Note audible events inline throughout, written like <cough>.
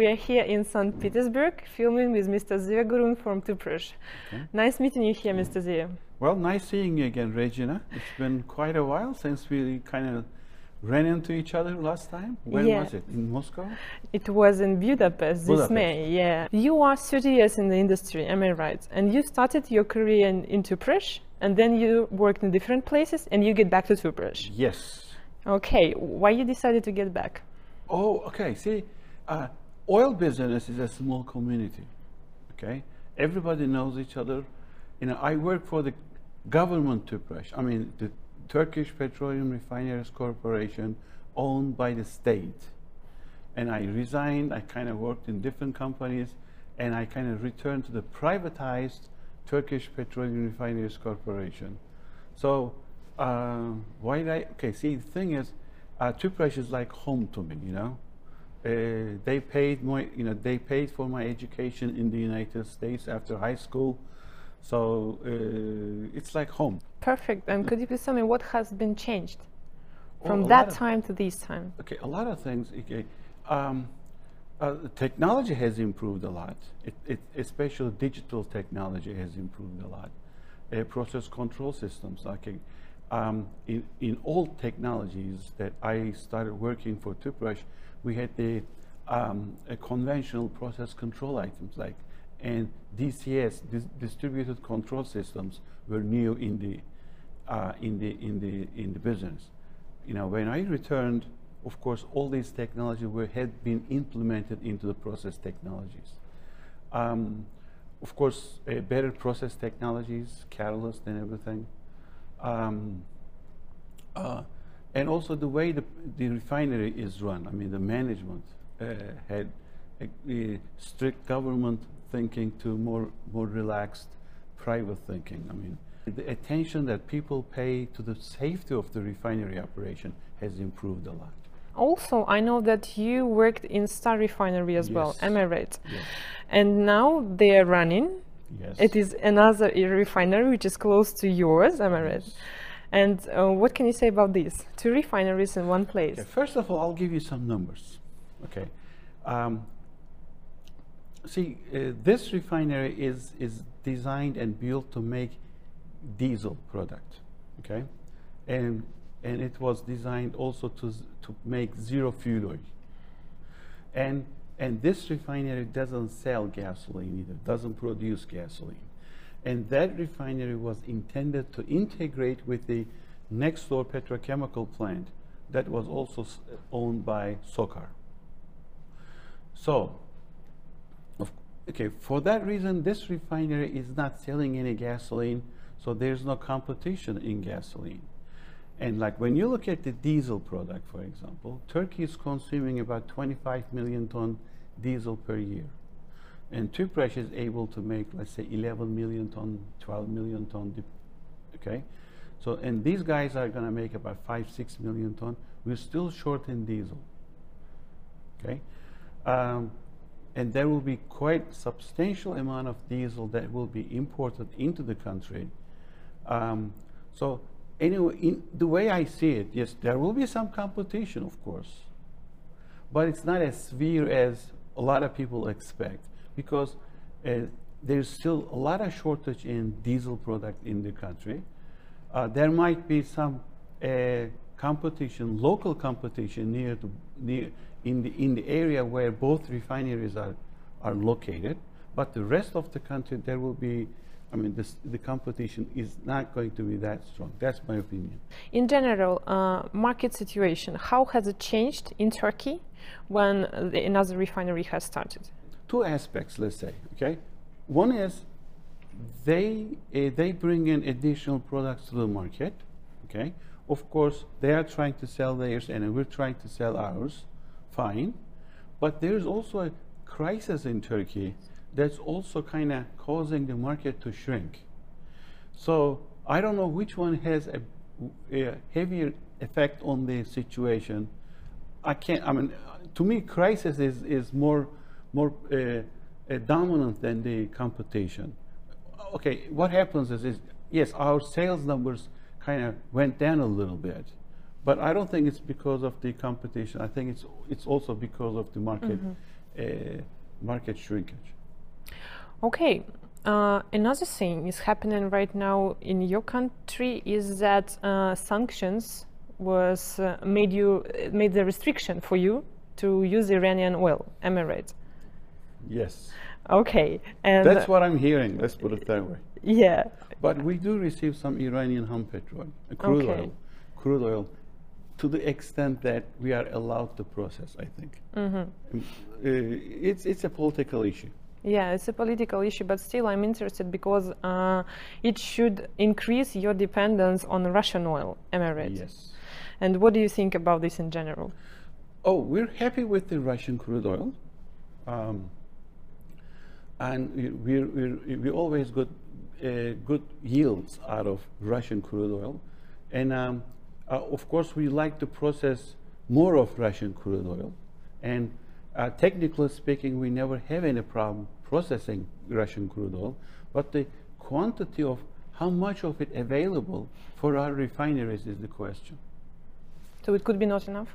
we are here in St. Petersburg filming with Mr. Ziya Gurun from Tüpraş. Okay. Nice meeting you here, Mr. Ziya. Well, nice seeing you again, Regina. It's been quite a while since we kind of ran into each other last time. When Yeah. was it? In Moscow? It was in Budapest this Budapest. May, yeah. You are 30 years in the industry, am I right? And you started your career in, in Tüpraş, and then you worked in different places, and you get back to Tüpraş. Yes. Okay, why you decided to get back? Oh, okay. See, uh, oil business is a small community. Okay, everybody knows each other. You know, I work for the government Tüpraş. I mean, the Turkish Petroleum Refineries Corporation, owned by the state. And I resigned. I kind of worked in different companies, and I kind of returned to the privatized Turkish Petroleum Refineries Corporation. So, uh, why did I? Okay, see, the thing is, uh, Tüpraş is like home to me. You know, uh, they paid my, you know, they paid for my education in the United States after high school. So uh, it's like home. Perfect. And could you please tell me what has been changed Oh, from a that of- time to this time? Okay, a lot of things. Okay, um, uh, technology has improved a lot. It, it, especially digital technology has improved a lot. Uh, process control systems. Okay, um, in in all technologies that I started working for Tüpraş, we had the um, conventional process control items like and DCS dis- distributed control systems were new in the uh, in the in the in the business. You know, when I returned, of course, all these technologies were had been implemented into the process technologies. Um, of course, uh, better process technologies, catalyst and everything. Um, uh, and also the way the, the refinery is run. I mean, the management uh, had a, a strict government thinking to more more relaxed private thinking. I mean, the attention that people pay to the safety of the refinery operation has improved a lot. Also, I know that you worked in Star Refinery as well, Yes. I right? Yes. And now they are running. Yes. It is another refinery which is close to yours, am I right? Yes. And uh, what can you say about this? Two refineries in one place. Okay, first of all, I'll give you some numbers. Okay. Um, see, uh, this refinery is, is designed and built to make diesel product. Okay. And, and it was designed also to, to make zero fuel oil. And, and this refinery doesn't sell gasoline either, doesn't produce gasoline. And that refinery was intended to integrate with the next door petrochemical plant that was also owned by SOCAR. So, okay, for that reason, this refinery is not selling any gasoline, so there's no competition in gasoline. And like when you look at the diesel product, for example, Turkey is consuming about 25 million ton diesel per year. And Tüpraş is able to make, let's say, 11 million ton, 12 million ton, okay? So, and these guys are gonna make about 5, 6 million ton. We're still short in diesel, okay? Um, and there will be quite substantial amount of diesel that will be imported into the country. Um, so anyway, the way I see it, yes, there will be some competition, of course, but it's not as severe as a lot of people expect because uh, there's still a lot of shortage in diesel product in the country. Uh, there might be some uh, competition, local competition near the near in the in the area where both refineries are are located, but the rest of the country there will be. I mean, this, the competition is not going to be that strong. That's my opinion. In general, uh, market situation, how has it changed in Turkey when the, another refinery has started? two aspects, let's say. Okay, one is they uh, they bring in additional products to the market. Okay, of course they are trying to sell theirs, and we're trying to sell ours. Fine, but there's also a crisis in Turkey that's also kind of causing the market to shrink. So I don't know which one has a, a heavier effect on the situation. I can't. I mean, to me, crisis is is more more uh, uh, dominant than the competition. Okay, what happens is, is yes, our sales numbers kind of went down a little bit, but I don't think it's because of the competition. I think it's it's also because of the market uh, market shrinkage. Okay. Uh, another thing is happening right now in your country is that uh, sanctions was uh, made you made the restriction for you to use Iranian oil. Emirates. Yes. Okay. And That's what I'm hearing. Let's put it that way. yeah. But we do receive some Iranian hum petrol, uh, crude Okay. oil, crude oil, to the extent that we are allowed to process. I think Mm-hmm. Um, uh, it's it's a political issue. Yeah, it's a political issue, but still, I'm interested because uh, it should increase your dependence on Russian oil. Emirates. Yes. And what do you think about this in general? Oh, we're happy with the Russian crude oil, um, and we we're, we always got uh, good yields out of Russian crude oil, and um, uh, of course we like to process more of Russian crude oil, and uh, technically speaking, we never have any problem processing Russian crude oil, but the quantity of how much of it available for our refineries is the question. So it could be not enough.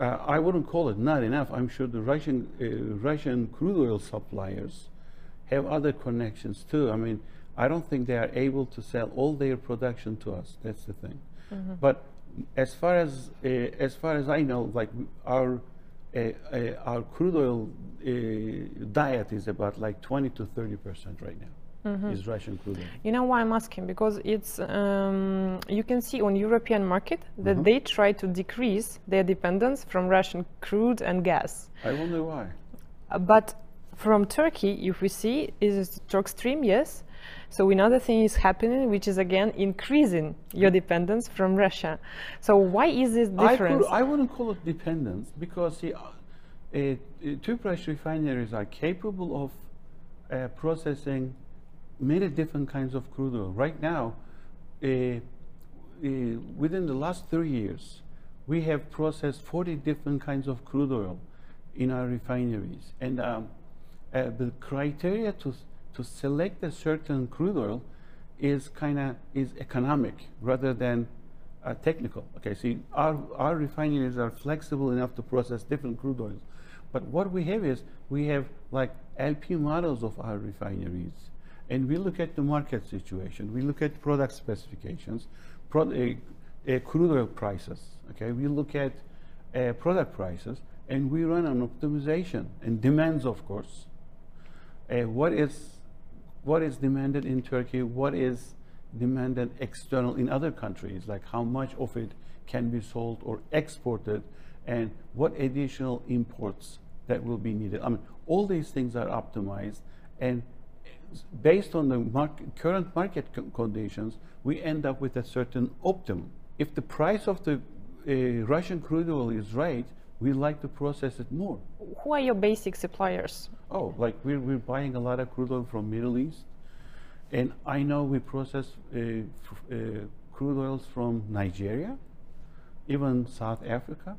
Uh, I wouldn't call it not enough. I'm sure the Russian uh, Russian crude oil suppliers have other connections too. I mean, I don't think they are able to sell all their production to us. That's the thing. But as far as uh, as far as I know, like our uh, uh, our crude oil uh, diet is about like 20 to 30 percent right now. Is Russian crude oil. You know why I'm asking? Because it's um, you can see on European market that Mhm. they try to decrease their dependence from Russian crude and gas. I wonder why. Uh, but from Turkey, if we see, is it Turk Stream, yes. So another thing is happening, which is again increasing your dependence from Russia. So why is this I, difference? could, I wouldn't call it dependence because see, uh, uh, Tüpraş refineries are capable of uh, processing many different kinds of crude oil. Right now, uh, uh, within the last three years, we have processed 40 different kinds of crude oil in our refineries. And um, uh, the criteria to, to select a certain crude oil is kind of is economic rather than uh, technical. Okay, see, our, our refineries are flexible enough to process different crude oils. But what we have is we have like LP models of our refineries. And we look at the market situation. We look at product specifications, pro- uh, crude oil prices. Okay, we look at uh, product prices, and we run an optimization and demands, of course. Uh, what is what is demanded in Turkey? What is demanded external in other countries? Like how much of it can be sold or exported, and what additional imports that will be needed. I mean, all these things are optimized, and based on the market, current market co- conditions, we end up with a certain optimum. If the price of the uh, Russian crude oil is right, we like to process it more. Who are your basic suppliers? Oh, like we're, we're buying a lot of crude oil from Middle East, and I know we process uh, uh, crude oils from Nigeria, even South Africa,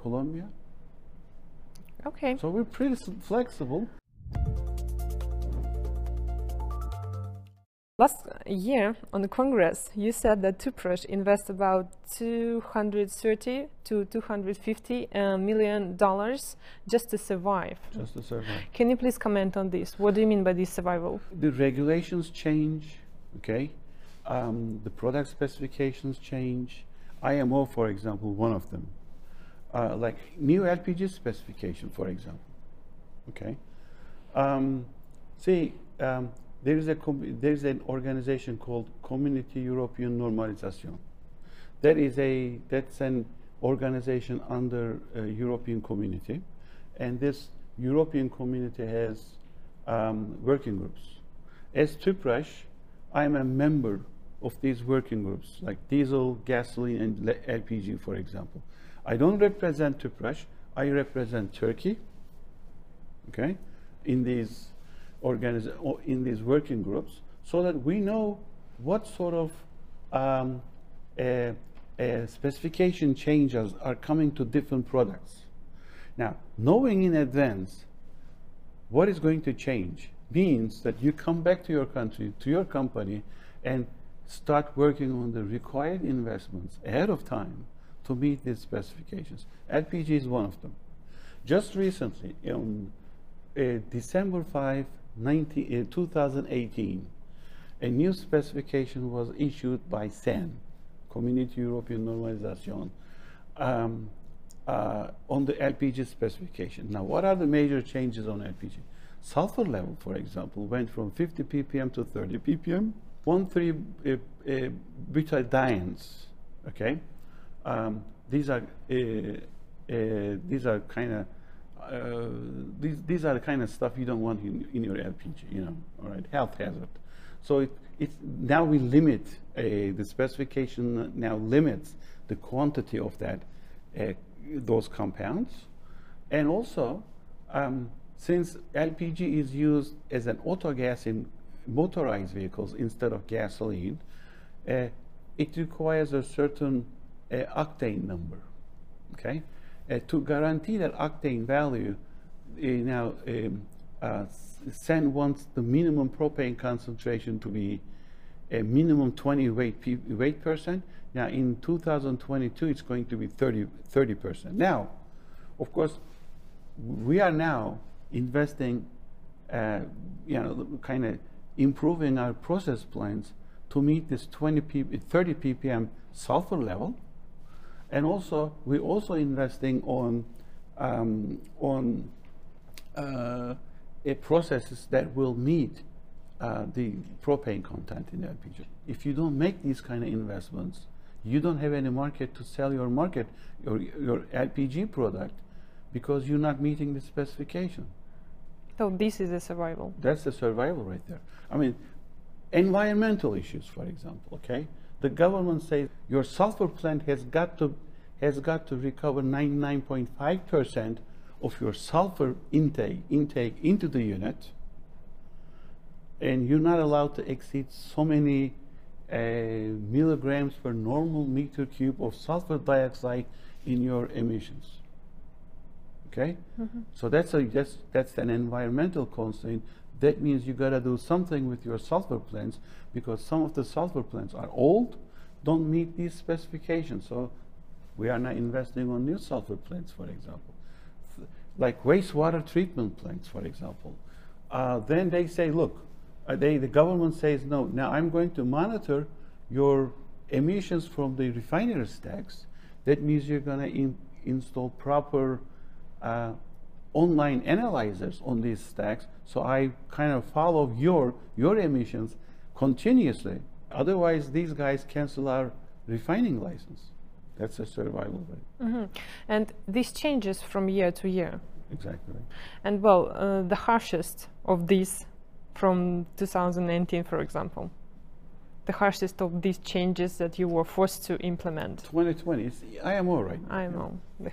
Colombia. Okay. So we're pretty flexible. Last year on the Congress, you said that Tüpraş invests about 230 to 250 uh, million dollars just to survive. Just to survive. Can you please comment on this? What do you mean by this survival? the regulations change, okay? Um, the product specifications change. IMO, for example, one of them. Uh, like new LPG specification, for example, okay? Um, see, um, there is a there is an organization called Community European Normalization. That is a that's an organization under a European Community, and this European Community has um, working groups. As Tüpraş, I'm a member of these working groups, like diesel, gasoline, and LPG, for example. I don't represent Tüpraş. I represent Turkey. Okay, in these organiz- in these working groups, so that we know what sort of um, uh, uh, specification changes are coming to different products. Now, knowing in advance what is going to change means that you come back to your country, to your company, and start working on the required investments ahead of time to meet these specifications. LPG is one of them. Just recently, on uh, December 5, 19, uh, 2018, a new specification was issued by CEN, Community European Normalization, um, uh, on the LPG specification. Now, what are the major changes on LPG? Sulfur level, for example, went from 50 ppm to 30 ppm. 1,3 uh, uh, okay? Um, these are uh, uh, these are kind of uh, these these are the kind of stuff you don't want in, in your LPG, you know. All right, health hazard. So it, it's now we limit the specification now limits the quantity of that those compounds, and also um, since LPG is used as an autogas in motorized vehicles instead of gasoline, uh, it requires a certain uh, octane number. Okay, uh, to guarantee that octane value, uh, now um, uh, CEN wants the minimum propane concentration to be a minimum 20 weight, weight percent. Now in 2022, it's going to be 30 percent. Now, of course, we are now investing, uh, you know, kind of improving our process plants to meet this 20 p 30 ppm sulfur level. And also, we're also investing on, um, on uh, processes that will meet uh, the propane content in the LPG. If you don't make these kind of investments, you don't have any market to sell your market, your, your LPG product, because you're not meeting the specification. So this is a survival. That's the survival right there. I mean, environmental issues, for example, okay? The government says your sulfur plant has got to has got to recover 99.5% of your sulfur intake intake into the unit, and you're not allowed to exceed so many uh, milligrams per normal meter cube of sulfur dioxide in your emissions. Okay, mm -hmm. so that's a that's that's an environmental constraint. That means you got to do something with your sulfur plants because some of the sulfur plants are old, don't meet these specifications. So we are not investing on new sulfur plants, for example, like wastewater treatment plants, for example. Uh, then they say, look, uh, they the government says no. Now I'm going to monitor your emissions from the refinery stacks. That means you're going to in, install proper uh, online analyzers on these stacks, so I kind of follow your your emissions continuously. Otherwise, these guys cancel our refining license. That's a survival rate. Mm -hmm. And this changes from year to year. Exactly. And well, uh, the harshest of these from 2019, for example the harshest of these changes that you were forced to implement? 2020, it's IMO right. IMO, the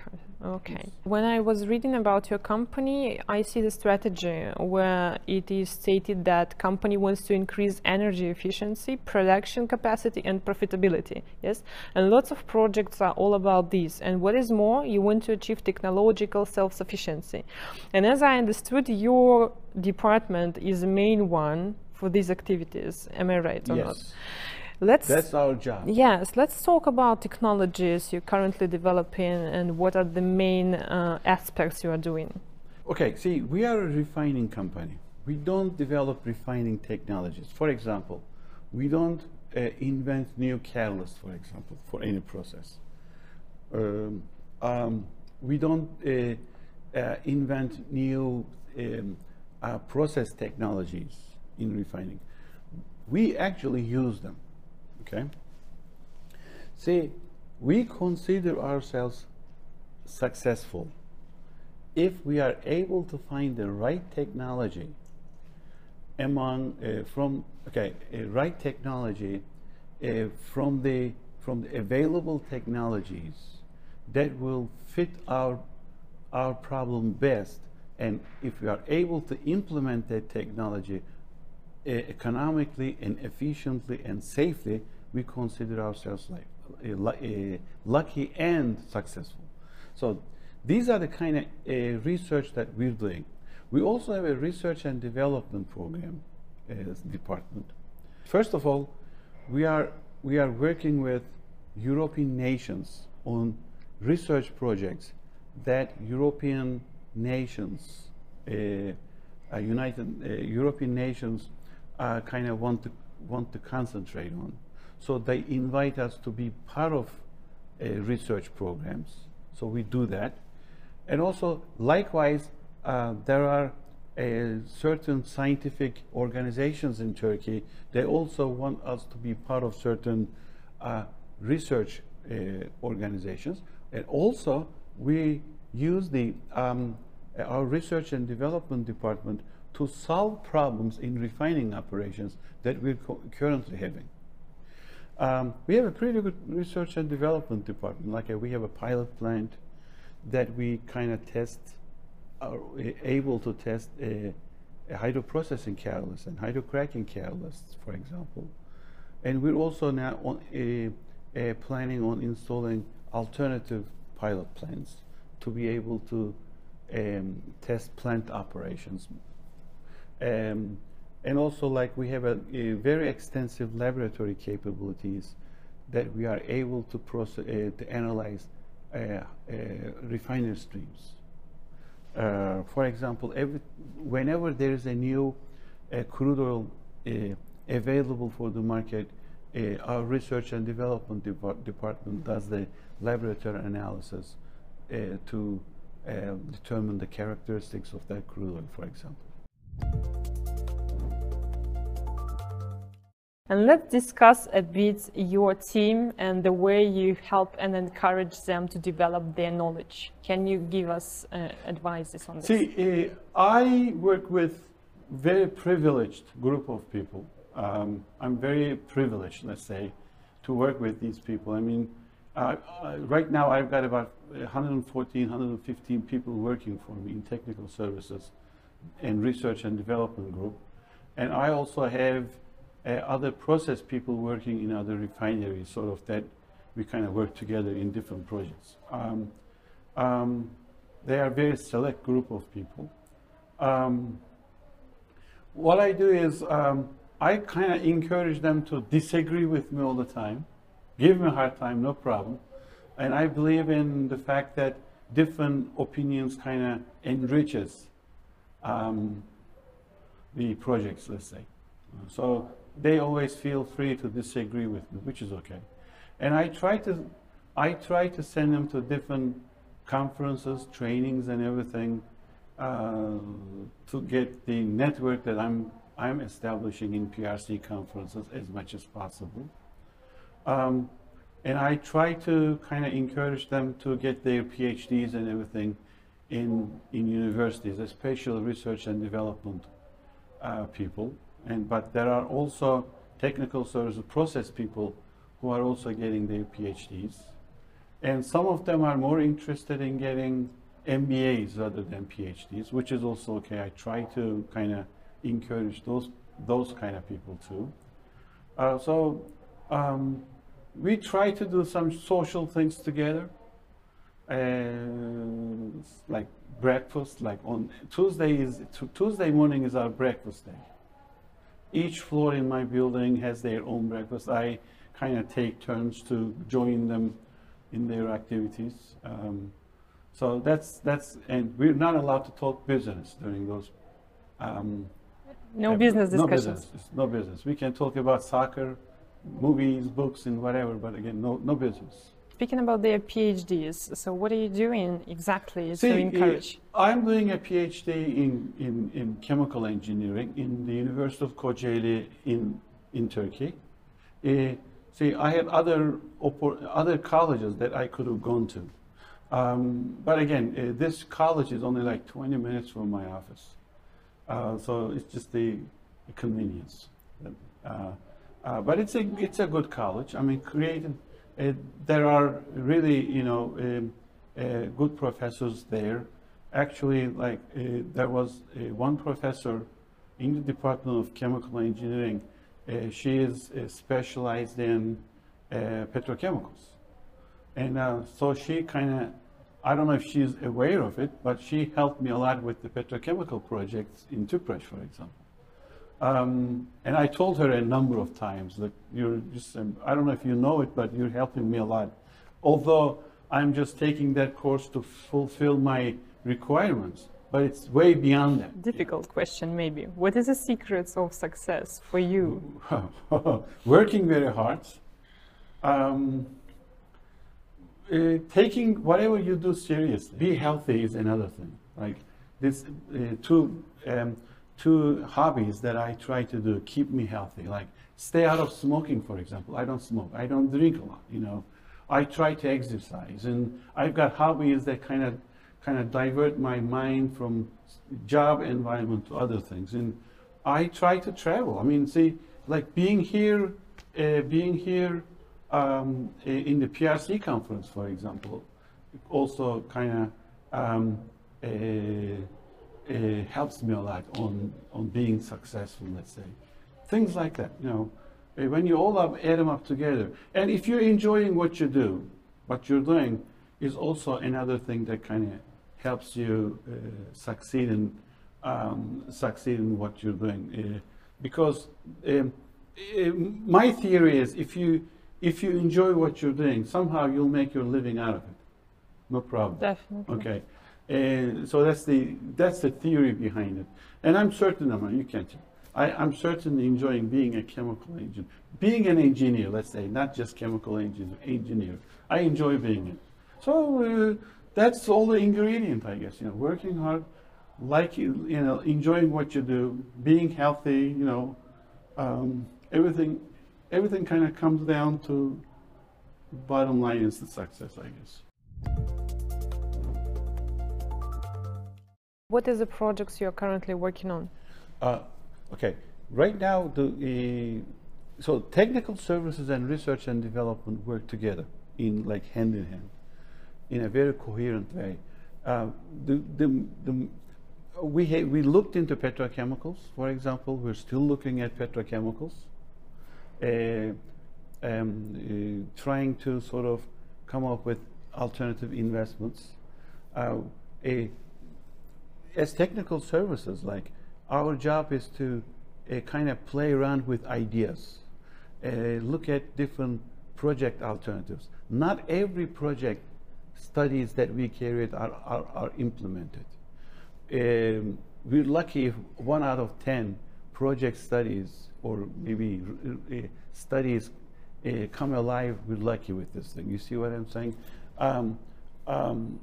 okay. Yes. When I was reading about your company, I see the strategy where it is stated that company wants to increase energy efficiency, production capacity and profitability, yes? And lots of projects are all about this. And what is more, you want to achieve technological self-sufficiency. And as I understood, your department is the main one for these activities. Am I right or yes. not? Let's That's our job. Yes, let's talk about technologies you're currently developing and what are the main uh, aspects you are doing. Okay, see, we are a refining company. We don't develop refining technologies. For example, we don't uh, invent new catalysts, for example, for any process. Um, um, we don't uh, uh invent new um, uh, process technologies in refining. We actually use them, okay? See, we consider ourselves successful if we are able to find the right technology among uh, from okay right technology uh, from the from the available technologies that will fit our our problem best and if we are able to implement that technology economically and efficiently and safely, we consider ourselves like uh, lucky and successful. So these are the kind of uh, research that we're doing. We also have a research and development program department. First of all, we are we are working with European nations on research projects that European nations, uh, United uh, European nations, uh, kind of want to want to concentrate on. So they invite us to be part of uh, research programs. So we do that, and also likewise, uh, there are uh, certain scientific organizations in Turkey. They also want us to be part of certain uh, research uh, organizations, and also we use the um, our research and development department to solve problems in refining operations that we're currently having. Um, we have a pretty good research and development department. Like uh, we have a pilot plant that we kind of test, are able to test a, a hydroprocessing catalyst and hydrocracking catalysts, for example. And we're also now on, uh, uh, planning on installing alternative pilot plants to be able to um, test plant operations. Um, and also like we have a, a, very extensive laboratory capabilities that we are able to process, uh, to analyze uh, uh, refinery streams. Uh, for example, every, whenever there is a new uh, crude oil uh, available for the market, our research and development department does the laboratory analysis to determine the characteristics of that crude oil, for example. And let's discuss a bit your team and the way you help and encourage them to develop their knowledge. Can you give us uh, advices on this? See, uh, I work with very privileged group of people. Um, I'm very privileged, let's say, to work with these people. I mean, uh, uh right now I've got about 114, 115 people working for me in technical services and research and development group. And I also have uh, other process people working in other refineries, sort of that we kind of work together in different projects. Um, um, they are a very select group of people. Um, what I do is um, I kind of encourage them to disagree with me all the time, give me a hard time, no problem. And I believe in the fact that different opinions kind of enriches um, the projects, let's say. So they always feel free to disagree with me, which is okay. And I try to, I try to send them to different conferences, trainings, and everything uh, to get the network that I'm I'm establishing in PRC conferences as much as possible. Um, and I try to kind of encourage them to get their PhDs and everything in in universities, especially research and development uh, people. And, but there are also technical services process people who are also getting their PhDs. And some of them are more interested in getting MBAs rather than PhDs, which is also okay. I try to kind of encourage those those kind of people too. Uh, so um, we try to do some social things together, like breakfast. Like on Tuesday is Tuesday morning is our breakfast day each floor in my building has their own breakfast. I kind of take turns to join them in their activities. Um, so that's that's and we're not allowed to talk business during those. Um, no uh, business discussions. No business. No business. We can talk about soccer, movies, books, and whatever, but again, no no business. Speaking about their PhDs, so what are you doing exactly See, to encourage? I'm doing a PhD in, in, in chemical engineering in the University of Kocaeli in, in Turkey. Uh, see, I had other, other colleges that I could have gone to. Um, but again, uh, this college is only like 20 minutes from my office. Uh, so it's just the convenience. Uh, uh, but it's a, it's a good college. I mean, created there are really, you know, um, uh, good professors there. Actually, like uh, there was one professor in the Department of Chemical Engineering. she is specialized in petrochemicals. And uh, so she kind of, I don't know if she's aware of it, but she helped me a lot with the petrochemical projects in Tüpraş, for example. Um, and I told her a number of times that you're just, um, I don't know if you know it, but you're helping me a lot. Although I'm just taking that course to fulfill my requirements. But it's way beyond that. Difficult question, maybe. What is the secrets of success for you? <laughs> Working very hard. Um, uh, taking whatever you do seriously. Be healthy is another thing. Like this, uh, two um, two hobbies that I try to do keep me healthy. Like stay out of smoking, for example. I don't smoke. I don't drink a lot. You know, I try to exercise, and I've got hobbies that kind of kind of divert my mind from job environment to other things. And I try to travel. I mean, see, like being here, uh, being here um, in the PRC conference, for example, also kind of um, uh, uh, helps me a lot on on being successful. Let's say things like that. You know, uh, when you all up, add them up together, and if you're enjoying what you do, what you're doing is also another thing that kind of helps you uh, succeed in um, succeed in what you're doing. Uh, because um, my theory is if you if you enjoy what you're doing, somehow you'll make your living out of it. No problem. Definitely. Okay. And so that's the that's the theory behind it. And I'm certain, mean, you can't. I, I'm certainly enjoying being a chemical engineer, being an engineer. Let's say not just chemical engineer, engineer. I enjoy being it. So uh, that's all the ingredient, I guess. You know, working hard, like you, you know, enjoying what you do, being healthy. You know, um, everything everything kind of comes down to bottom line is the success, I guess. What is the projects you're currently working on? Uh, okay, right now the uh, so technical services and research and development work together in like hand in hand in a very coherent way. Uh, the, the, the, we, we looked into petrochemicals, for example. We're still looking at petrochemicals. Uh, um, uh, trying to sort of come up with alternative investments. Uh, as technical services, like our job is to kind of play around with ideas, look at different project alternatives. Not every project studies that we carried are, are, are implemented. Um, we're lucky if one out of 10 project studies or maybe uh, studies uh, come alive, we're lucky with this thing. You see what I'm saying? Um, um,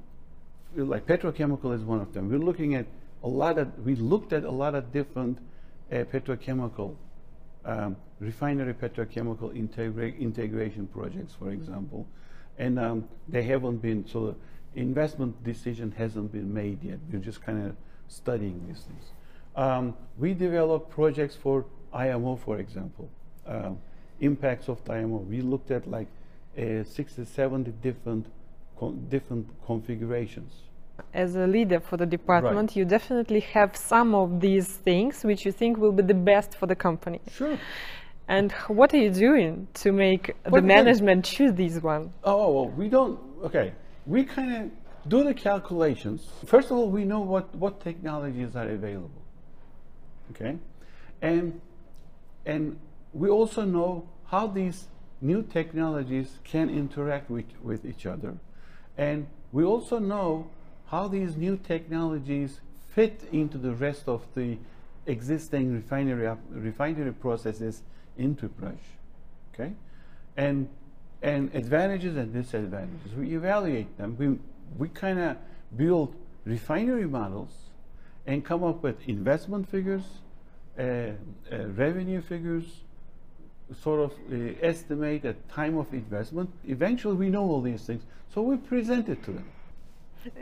like petrochemical is one of them. We're looking at a lot of, we looked at a lot of different uh, petrochemical, um, refinery petrochemical integra integration projects, for example. And um, they haven't been, so investment decision hasn't been made yet. We're just kind of studying these things. Um, we developed projects for IMO, for example, uh, impacts of IMO. We looked at like uh, 60, 70 different, con different configurations. As a leader for the department, right. you definitely have some of these things which you think will be the best for the company. Sure. And what are you doing to make the management choose these ones? Oh, well, we don't, okay. We kind of do the calculations. First of all, we know what, what technologies are available. Okay? And and we also know how these new technologies can interact with, with each other. And we also know how these new technologies fit into the rest of the existing refinery, refinery processes brush. Okay? And, and advantages and disadvantages. We evaluate them. We, we kind of build refinery models and come up with investment figures, uh, uh, revenue figures, sort of uh, estimate a time of investment. Eventually, we know all these things, so we present it to them.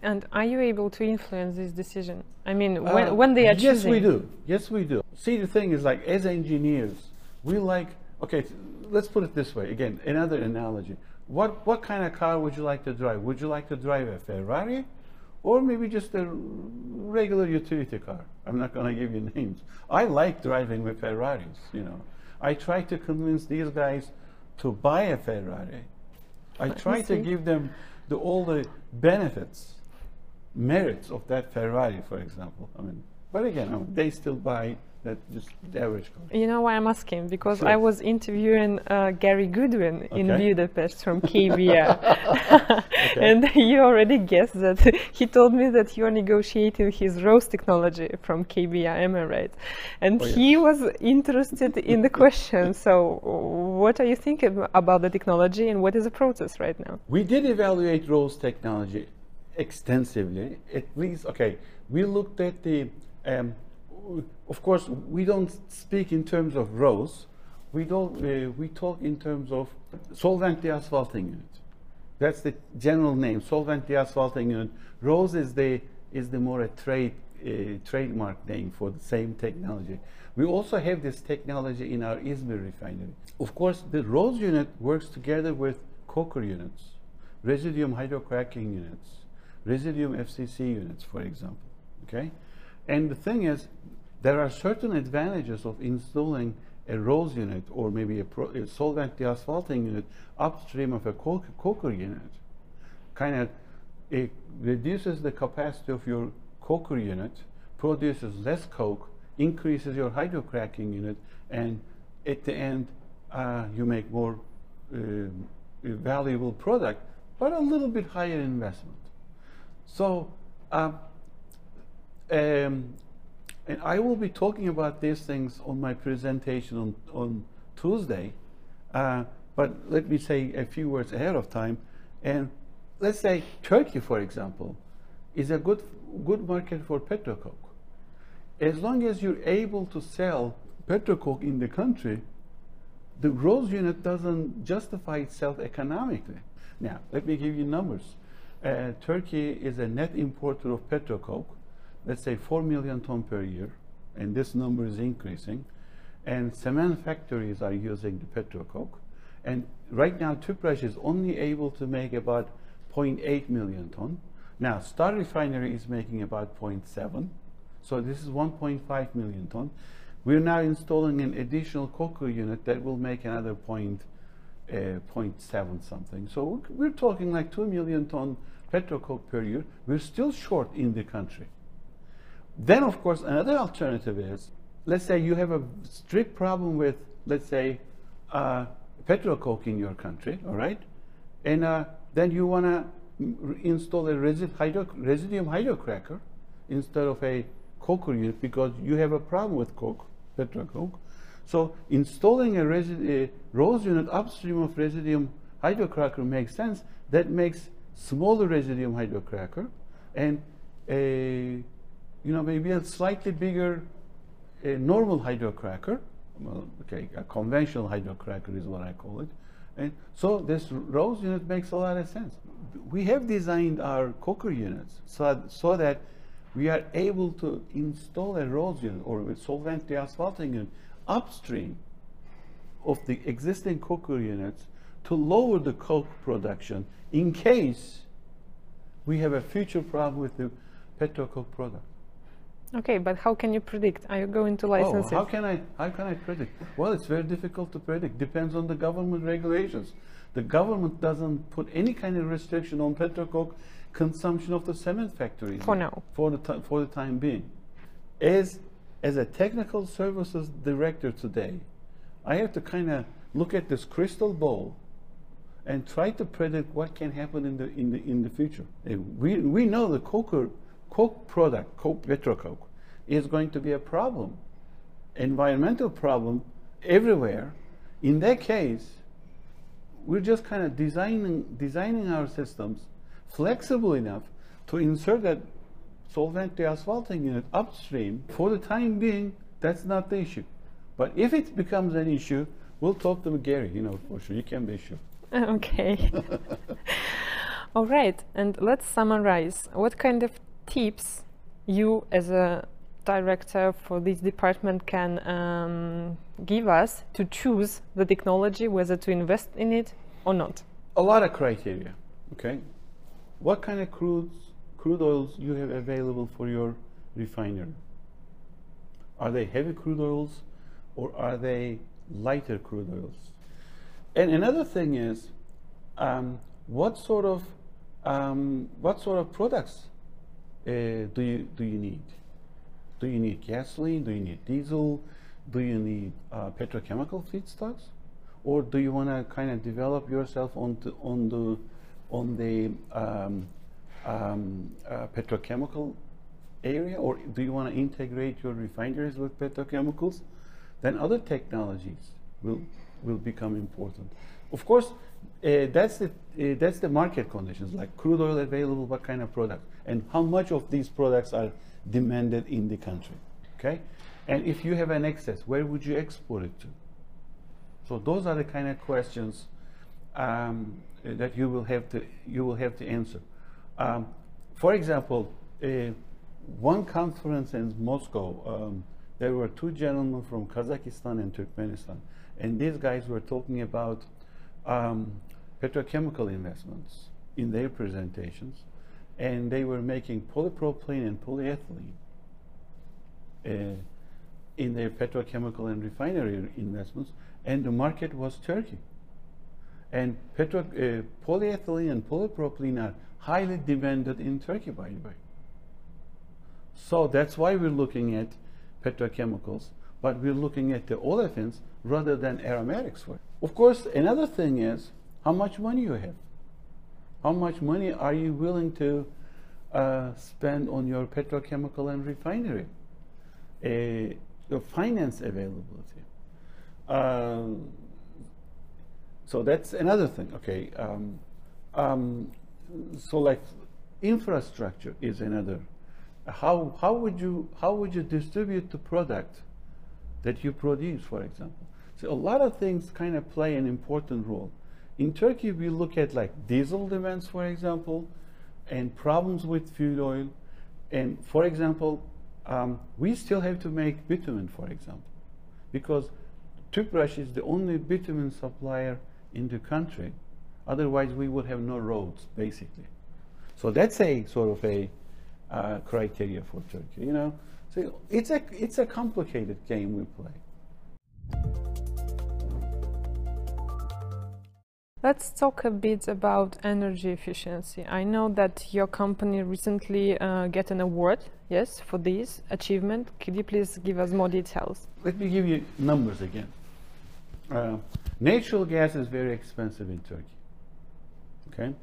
And are you able to influence this decision? I mean, when, uh, when they are yes, choosing? Yes, we do. Yes, we do. See, the thing is, like, as engineers, we like, okay, let's put it this way. Again, another analogy. What, what kind of car would you like to drive? Would you like to drive a Ferrari or maybe just a regular utility car. I'm not going to give you <laughs> names. I like driving with Ferraris, you know. I try to convince these guys to buy a Ferrari. I try to give them the, all the benefits, merits of that Ferrari, for example. I mean, but again, I mean, they still buy That just the average cost. You know why I'm asking? Because Sure. I was interviewing uh, Gary Goodwin in Budapest from <laughs> KBR. <laughs> and you already guessed that <laughs> he told me that you're negotiating his ROSE technology from KBR, am I right? And Oh, yeah. he was interested in the question. So, what are you thinking about the technology and what is the process right now? We did evaluate ROSE technology extensively. At least, okay, we looked at the, um, of course, we don't speak in terms of ROSE. We don't. Uh, we talk in terms of solvent deasphalting unit. That's the general name, solvent deasphalting unit. ROSE is the is the more a trade uh, trademark name for the same technology. We also have this technology in our Izmir refinery. Of course, the ROSE unit works together with coker units, residuum hydrocracking units, residuum FCC units, for example. Okay, and the thing is, there are certain advantages of installing a ROSE unit or maybe a, pro, a solvent deasphalting unit upstream of a coker, coker unit. Kind of it reduces the capacity of your coker unit, produces less coke, increases your hydrocracking unit, and at the end uh, you make more uh, valuable product, but a little bit higher investment. So, um, um, and I will be talking about these things on my presentation on, on Tuesday. Uh, but let me say a few words ahead of time. And let's say Turkey, for example, is a good, good market for petrocoke. As long as you're able to sell petrocoke in the country, the ROSE unit doesn't justify itself economically. Now, let me give you numbers. Uh, Turkey is a net importer of petrocoke, let's say 4 million ton per year, and this number is increasing. And cement factories are using the petrocoke. And right now, Tüpraş is only able to make about 0.8 million ton. Now, Star Refinery is making about 0.7. So this is 1.5 million ton. We're now installing an additional coker unit that will make another point, uh, 0.7 something. So we're, talking like 2 million ton petrocoke per year. We're still short in the country. Then, of course, another alternative is, let's say you have a strict problem with, let's say, uh, petrocoke in your country, all right? And uh, then you want to install a resi- hydro- residuum hydrocracker instead of a coker unit because you have a problem with coke, petrocoke. So installing a, resi- a ROSE unit upstream of residuum hydrocracker makes sense. That makes smaller residuum hydrocracker and a you know maybe a slightly bigger a normal hydrocracker. Well, okay, a conventional hydrocracker is what I call it. And so this ROSE unit makes a lot of sense. We have designed our coker units so, so that we are able to install a ROSE unit or a solvent deasphalting unit upstream of the existing coker units to lower the coke production in case we have a future problem with the petrocoke product. Okay, but how can you predict? Are you going to license Oh, how it? can I how can I predict? Well, it's very difficult to predict. Depends on the government regulations. The government doesn't put any kind of restriction on petrocoke consumption of the cement factories For now. For the for the time being, as as a technical services director today, I have to kind of look at this crystal ball and try to predict what can happen in the in the in the future. We we know the coker coke product, coke petrocoke, is going to be a problem, environmental problem everywhere. In that case, we're just kind of designing designing our systems flexible enough to insert that solvent deasphalting unit upstream. For the time being, that's not the issue. But if it becomes an issue, we'll talk to Gary. You know, for sure, you can be sure. <laughs> Okay. <laughs> All right, and let's summarize. What kind of tips you, as a director for this department, can um, give us to choose the technology, whether to invest in it or not? a lot of criteria. Okay, what kind of crudes, crude oils you have available for your refinery? Are they heavy crude oils, or are they lighter crude oils? And another thing is, um, what sort of um, what sort of products do you do you need Do you need gasoline? Do you need diesel? Do you need uh, petrochemical feedstocks? Or do you want to kind of develop yourself on the, on the, on the um, um, uh, petrochemical area? Or do you want to integrate your refineries with petrochemicals? Then other technologies will, will become important. Of course, uh, that's the uh, that's the market conditions like crude oil available what kind of product and how much of these products are demanded in the country okay? And if you have an excess where would you export it to? So those are the kind of questions um, that you will have to you will have to answer. Um, for example uh, one conference in Moscow um, there were two gentlemen from Kazakhstan and Turkmenistan and these guys were talking about um, petrochemical investments in their presentations, and they were making polypropylene and polyethylene uh, in their petrochemical and refinery investments, and the market was Turkey. And petro, uh, polyethylene and polypropylene are highly demanded in Turkey, by the way. So that's why we're looking at petrochemicals, but we're looking at the olefins rather than aromatics. Of course, another thing is how much money you have. How much money are you willing to uh, spend on your petrochemical and refinery? Uh, your finance availability. Uh, so that's another thing. Okay. Um, um, so like infrastructure is another. How how would you how would you distribute the product that you produce, for example? So a lot of things kind of play an important role. In Turkey, we look at like diesel demands, for example, and problems with fuel oil. And for example, um, we still have to make bitumen, for example, because Tüpraş is the only bitumen supplier in the country. Otherwise, we would have no roads, basically. So that's a sort of a uh, criteria for Turkey, you know. So it's a it's a complicated game we play. Let's talk a bit about energy efficiency. I know that your company recently uh, get an award, yes, for this achievement. Could you please give us more details? Let me give you numbers again. Uh, natural gas is very expensive in Turkey. Okay,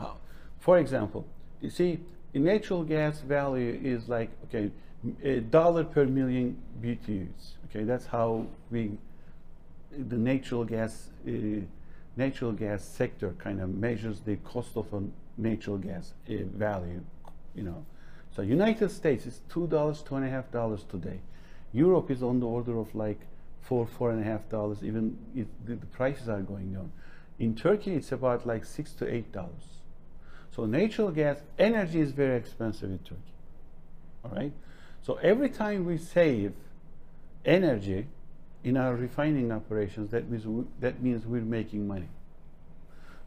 uh, for example, you see, the natural gas value is like okay, a dollar per million BTUs. Okay, that's how we the natural gas natural gas sector kind of measures the cost of a natural gas value, you know. So United States is two dollars, two and a half dollars today. Europe is on the order of like four, four and a half dollars. Even if the, the prices are going down. In Turkey, it's about like six to eight dollars. So natural gas energy is very expensive in Turkey. All right. So every time we save energy, in our refining operations, that means, that means we're making money.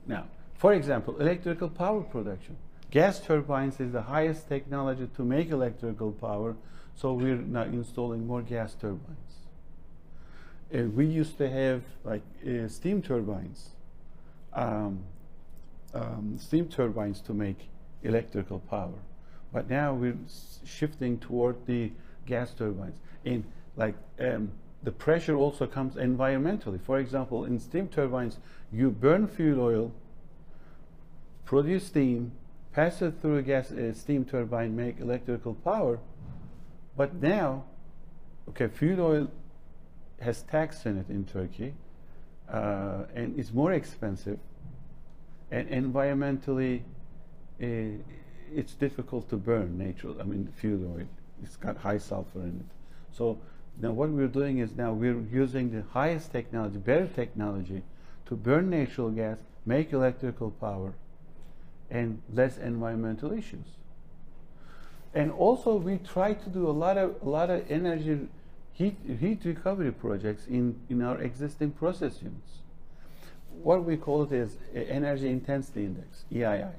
Now, for example, electrical power production. Gas turbines is the highest technology to make electrical power, so we're now installing more gas turbines. Uh, we used to have like uh, steam turbines, um, um, steam turbines to make electrical power, but now we're shifting toward the gas turbines. In like um, the pressure also comes environmentally. For example, in steam turbines, you burn fuel oil, produce steam, pass it through a gas a steam turbine, make electrical power. But now, okay, fuel oil has tax in it in Turkey, uh, and it's more expensive, and environmentally, uh, it's difficult to burn natural. I mean, fuel oil. It's got high sulfur in it. So now what we're doing is now we're using the highest technology, better technology, to burn natural gas, make electrical power, and less environmental issues. And also we try to do a lot of a lot of energy heat heat recovery projects in, in our existing process units. What we call it is energy intensity index, EII.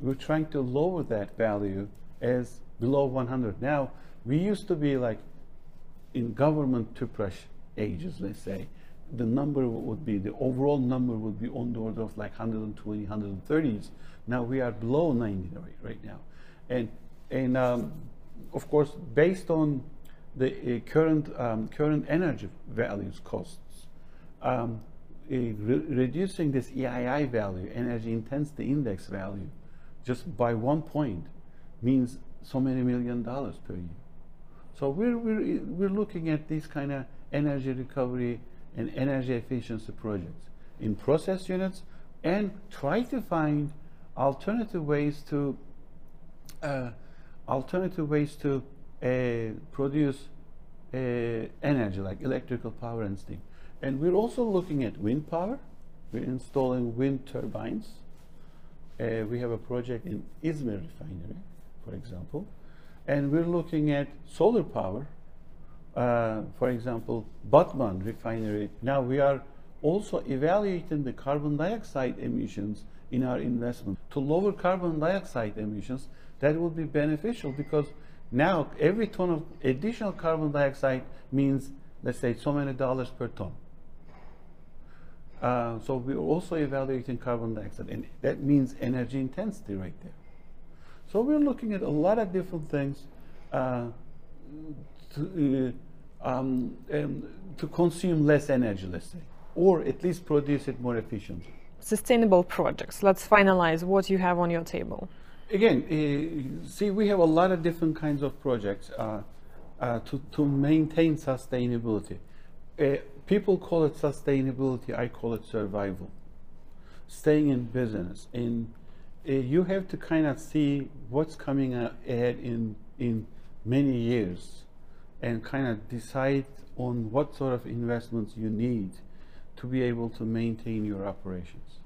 We're trying to lower that value as below 100. Now, we used to be like in government Tüpraş ages, let's say, the number would be, the overall number would be on the order of like 120, 130s. Now we are below 90 right, right now. And, and um, of course, based on the uh, current um, current energy values costs, um, uh, re reducing this EII value, energy intensity index value, just by one point, means so many million dollars per year. So we're we're we're looking at these kind of energy recovery and energy efficiency projects in process units, and try to find alternative ways to uh, alternative ways to uh, produce uh, energy like electrical power and steam. And we're also looking at wind power. We're installing wind turbines. Uh, we have a project in Izmir refinery, for example. And we're looking at solar power. Uh, for example, Batman refinery. Now we are also evaluating the carbon dioxide emissions in our investment. To lower carbon dioxide emissions, that will be beneficial because now every ton of additional carbon dioxide means, let's say, so many dollars per ton. Uh, so we're also evaluating carbon dioxide, and that means energy intensity right there. So we're looking at a lot of different things uh, to, uh, um, um, to consume less energy, let's say, or at least produce it more efficiently. Sustainable projects. Let's finalize what you have on your table. Again, uh, see, we have a lot of different kinds of projects uh, uh, to, to maintain sustainability. people call it sustainability, I call it survival. Staying in business. And you have to kind of see what's coming ahead in, in many years and kind of decide on what sort of investments you need to be able to maintain your operations.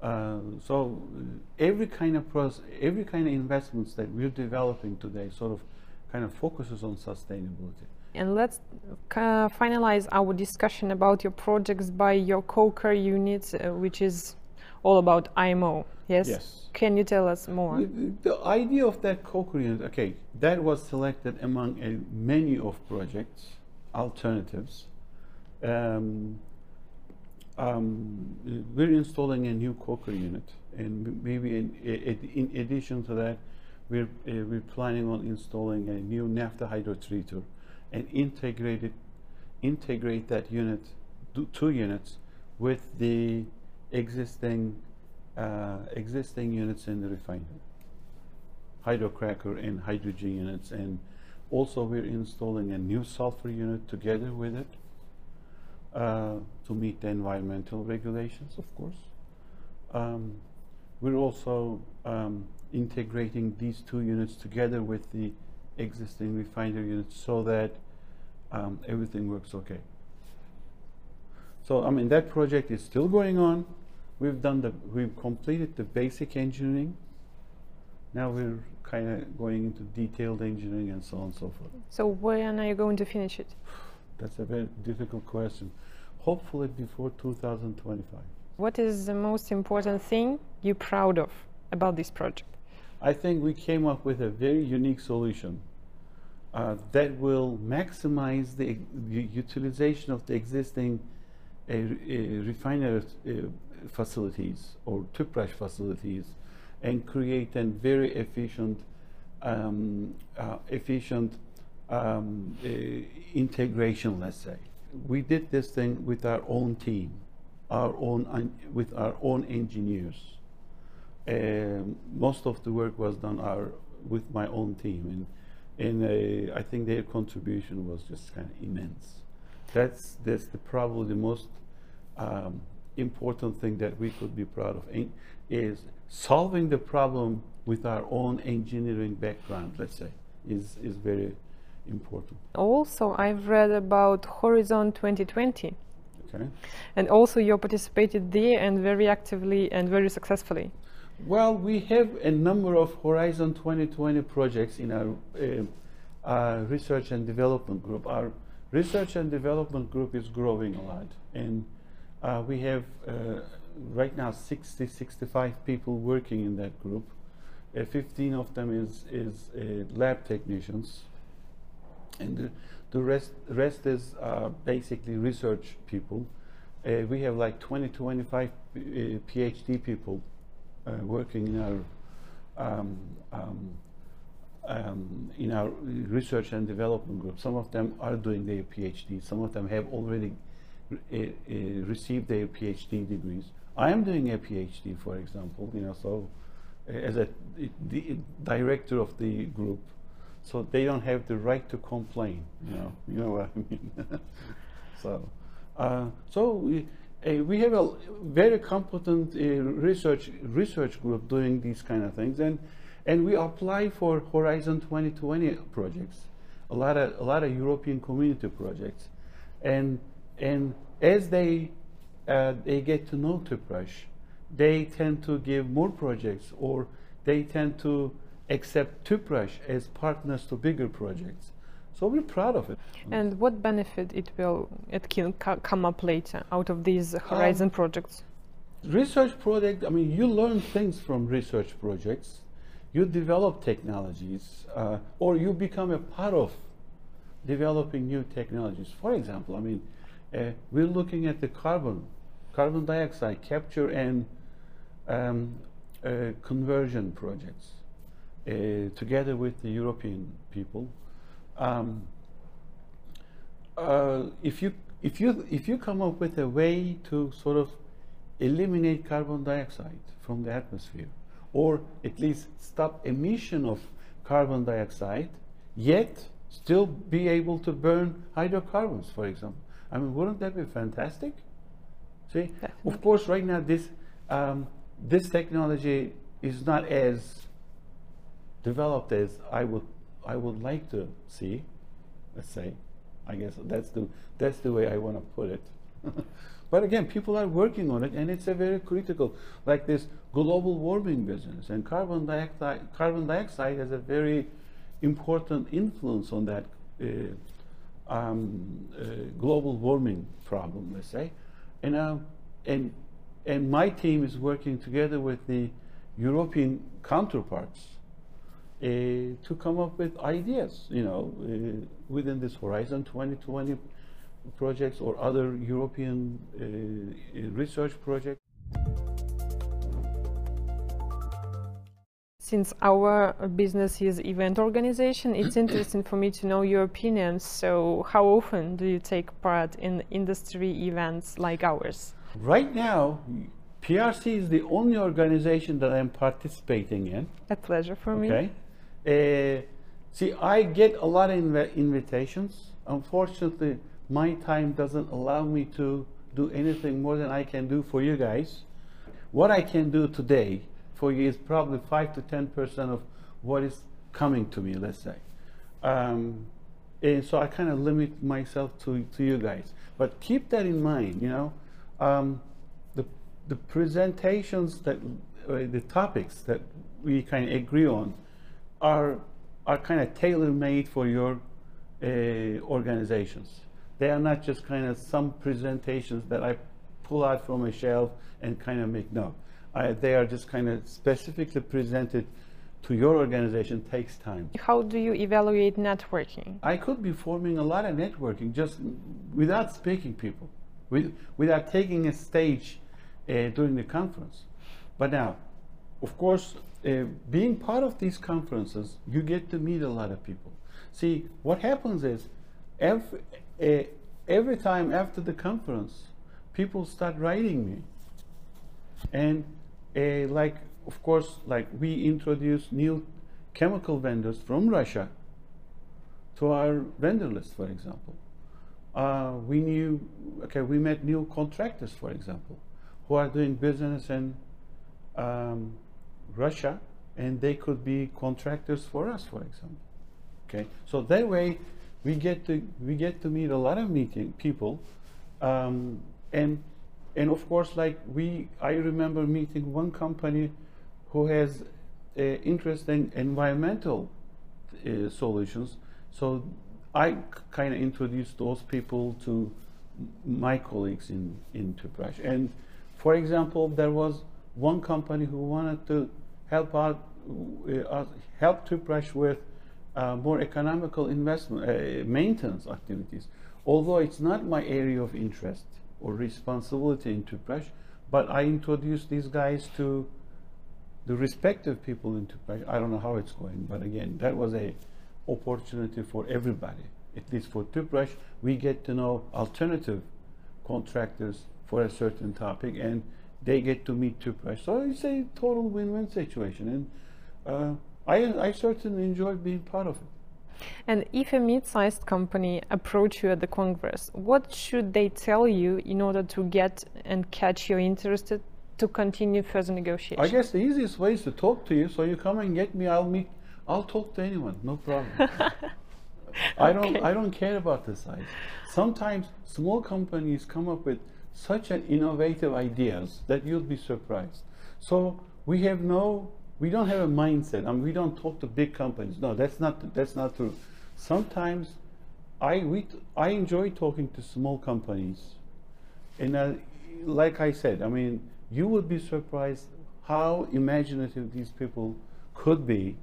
Uh, so every kind of process, every kind of investments that we're developing today sort of kind of focuses on sustainability. And let's uh, finalize our discussion about your projects by your coker unit, uh, which is all about IMO. Yes? Yes. Can you tell us more? The, the idea of that coker unit, okay, that was selected among a menu of projects, alternatives. Um, um, we're installing a new coker unit, and maybe in, in addition to that, we're, uh, we're planning on installing a new naphtha hydrotreater and integrate it, integrate that unit, two units, with the existing uh, existing units in the refinery, hydrocracker and hydrogen units, and also we're installing a new sulfur unit together with it uh, to meet the environmental regulations, of course. Um, we're also um, integrating these two units together with the existing refinery units so that um, everything works okay. So, I mean, that project is still going on. We've done the, we've completed the basic engineering. Now we're kind of going into detailed engineering and so on and so forth. So when are you going to finish it? That's a very difficult question. Hopefully before 2025. What is the most important thing you're proud of about this project? I think we came up with a very unique solution uh, that will maximize the, utilization of the existing uh, uh, refinery uh, facilities or Tüpraş facilities and create a very efficient um, uh, efficient um, uh, integration, let's say. We did this thing with our own team, our own with our own engineers. Uh, most of the work was done our, with my own team, and, and uh, I think their contribution was just kind of immense. That's that's the, probably the most um, important thing that we could be proud of is solving the problem with our own engineering background, let's say, is, is very important. Also, I've read about Horizon 2020. Okay. And also you participated there and very actively and very successfully. Well, we have a number of Horizon 2020 projects in our uh, uh, research and development group. Our research and development group is growing a lot. And uh, we have uh, right now 60, 65 people working in that group. Uh, 15 of them is, is uh, lab technicians. And the, the rest, rest is uh, basically research people. Uh, we have like 20 to 25 PhD people working in our um, um, um, in our research and development group. Some of them are doing their PhD. Some of them have already uh, uh, received their PhD degrees. I am doing a PhD, for example. You know, so uh, as a director of the group, so they don't have the right to complain. You know, <laughs> you know what I mean. <laughs> so, uh, so we, uh, we have a very competent uh, research research group doing these kind of things, and and we apply for Horizon 2020 projects, a lot of a lot of European community projects, and and as they uh, they get to know Tüpraş, they tend to give more projects or they tend to accept Tüpraş as partners to bigger projects. So we're proud of it. And what benefit it will it can come up later out of these Horizon um, projects? Research project. I mean, you learn things from research projects. You develop technologies, uh, or you become a part of developing new technologies. For example, I mean, uh, we're looking at the carbon, carbon dioxide capture and um, uh, conversion projects uh, together with the European people. Um, uh, if you if you if you come up with a way to sort of eliminate carbon dioxide from the atmosphere, or at least stop emission of carbon dioxide, yet still be able to burn hydrocarbons, for example. I mean, wouldn't that be fantastic? See, Definitely. of course, right now this um, this technology is not as developed as I would I would like to see. Let's say, I guess that's the that's the way I want to put it. <laughs> but again, people are working on it, and it's a very critical, like this global warming business, and carbon dioxide. Carbon dioxide has a very important influence on that. Uh, um, uh, global warming problem, let's say, and uh, and and my team is working together with the European counterparts uh, to come up with ideas, you know, uh, within this Horizon 2020 projects or other European uh, research projects. Since our business is event organization, it's <clears throat> interesting for me to know your opinions. So, how often do you take part in industry events like ours? Right now, PRC is the only organization that I'm participating in. A pleasure for okay. me. Uh, see, I get a lot of inv invitations. Unfortunately, my time doesn't allow me to do anything more than I can do for you guys. What I can do today for you is probably 5 to 10% of what is coming to me, let's say. Um, and so I kind of limit myself to, to you guys. But keep that in mind, you know. Um, the, the presentations that, uh, the topics that we kind of agree on are, are kind of tailor-made for your uh, organizations. They are not just kind of some presentations that I pull out from a shelf and kind of make, no they are just kind of specifically presented to your organization takes time. How do you evaluate networking? I could be forming a lot of networking just without speaking people, with, without taking a stage uh, during the conference. But now, of course, uh, being part of these conferences, you get to meet a lot of people. See, what happens is every, uh, every time after the conference, people start writing me. And uh, like of course like we introduced new chemical vendors from Russia to our vendor list for example. Uh, we knew okay we met new contractors for example who are doing business in um, Russia and they could be contractors for us for example. Okay? So that way we get to we get to meet a lot of meeting people um, and and of course, like we, I remember meeting one company who has uh, interest in environmental uh, solutions. So I kind of introduced those people to my colleagues in, in Tüpraş. And for example, there was one company who wanted to help out, uh, help Tüpraş with uh, more economical investment, uh, maintenance activities. Although it's not my area of interest, or responsibility in Tüpraş, but I introduced these guys to the respective people in Tüpraş, I don't know how it's going, but again, that was a opportunity for everybody. At least for Tüpraş, we get to know alternative contractors for a certain topic, and they get to meet Tüpraş. So it's a total win-win situation, and uh, I, I certainly enjoy being part of it. And if a mid-sized company approach you at the Congress, what should they tell you in order to get and catch your interest to continue further negotiations? I guess the easiest way is to talk to you. So you come and get me. I'll meet. I'll talk to anyone. No problem. <laughs> I don't. Okay. I don't care about the size. Sometimes small companies come up with such an innovative ideas that you'll be surprised. So we have no. We don't have a mindset. I mean, we don't talk to big companies. No, that's not. That's not true. Sometimes, I we I enjoy talking to small companies, and like I said, I mean, you would be surprised how imaginative these people could be,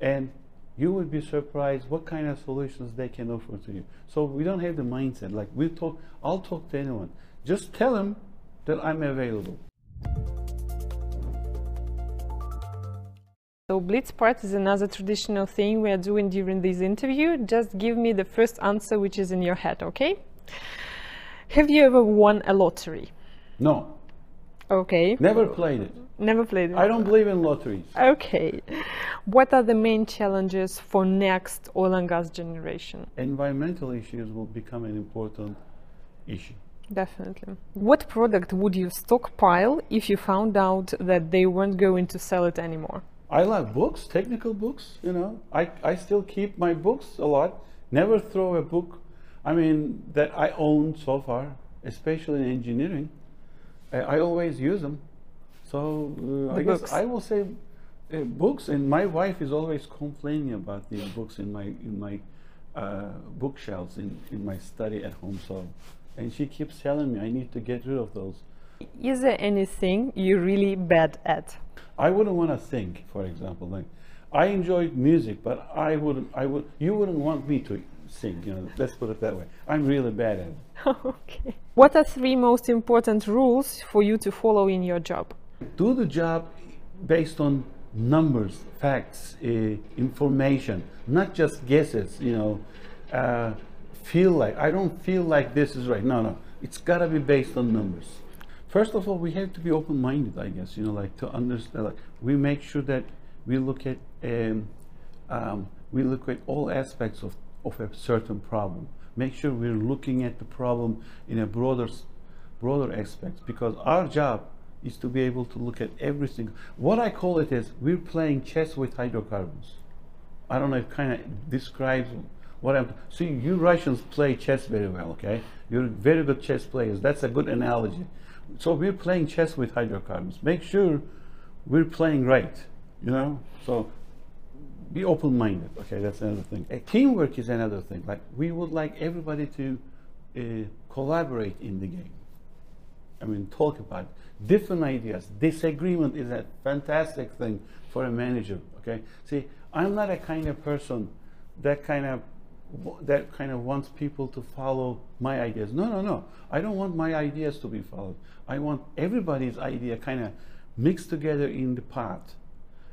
and you would be surprised what kind of solutions they can offer to you. So we don't have the mindset like we talk. I'll talk to anyone. Just tell them that I'm available. So Blitz part is another traditional thing we are doing during this interview. Just give me the first answer which is in your head, okay? Have you ever won a lottery? No, Okay. never played it. Never played it. I don't believe in lotteries. Okay. What are the main challenges for next oil and gas generation? Environmental issues will become an important issue. Definitely. What product would you stockpile if you found out that they weren't going to sell it anymore? I like books, technical books, you know. I, I still keep my books a lot. Never throw a book, I mean, that I own so far, especially in engineering. I, I always use them. So uh, I The guess. I will say uh, books, and my wife is always complaining about the books in my in my uh, bookshelves in, in my study at home. So, and she keeps telling me I need to get rid of those. Is there anything you're really bad at? I wouldn't want to sing, for example. Like, I enjoy music, but I wouldn't. I would. You wouldn't want me to sing. You know. Let's put it that way. I'm really bad at it. <laughs> okay. What are three most important rules for you to follow in your job? Do the job based on numbers, facts, uh, information, not just guesses. You know, uh, feel like I don't feel like this is right. No, no. It's got to be based on numbers. First of all, we have to be open-minded. I guess you know, like to understand. Like we make sure that we look at um, um, we look at all aspects of, of a certain problem. Make sure we're looking at the problem in a broader broader aspect because our job is to be able to look at everything. What I call it is we're playing chess with hydrocarbons. I don't know if kind of describes what I'm. See, you Russians play chess very well, okay? You're very good chess players. That's a good analogy. So we're playing chess with hydrocarbons. Make sure we're playing right, you know? So be open-minded, okay? That's another thing. Uh, teamwork is another thing. Like, we would like everybody to uh, collaborate in the game. I mean, talk about different ideas. Disagreement is a fantastic thing for a manager. Okay. See, I'm not a kind of person that kind of that kind of wants people to follow my ideas. No, no, no. I don't want my ideas to be followed. I want everybody's idea kind of mixed together in the pot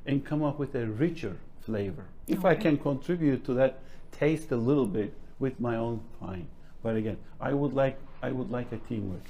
and come up with a richer flavor. If I can contribute to that taste a little bit with my own fine. But again, I would like I would like a teamwork.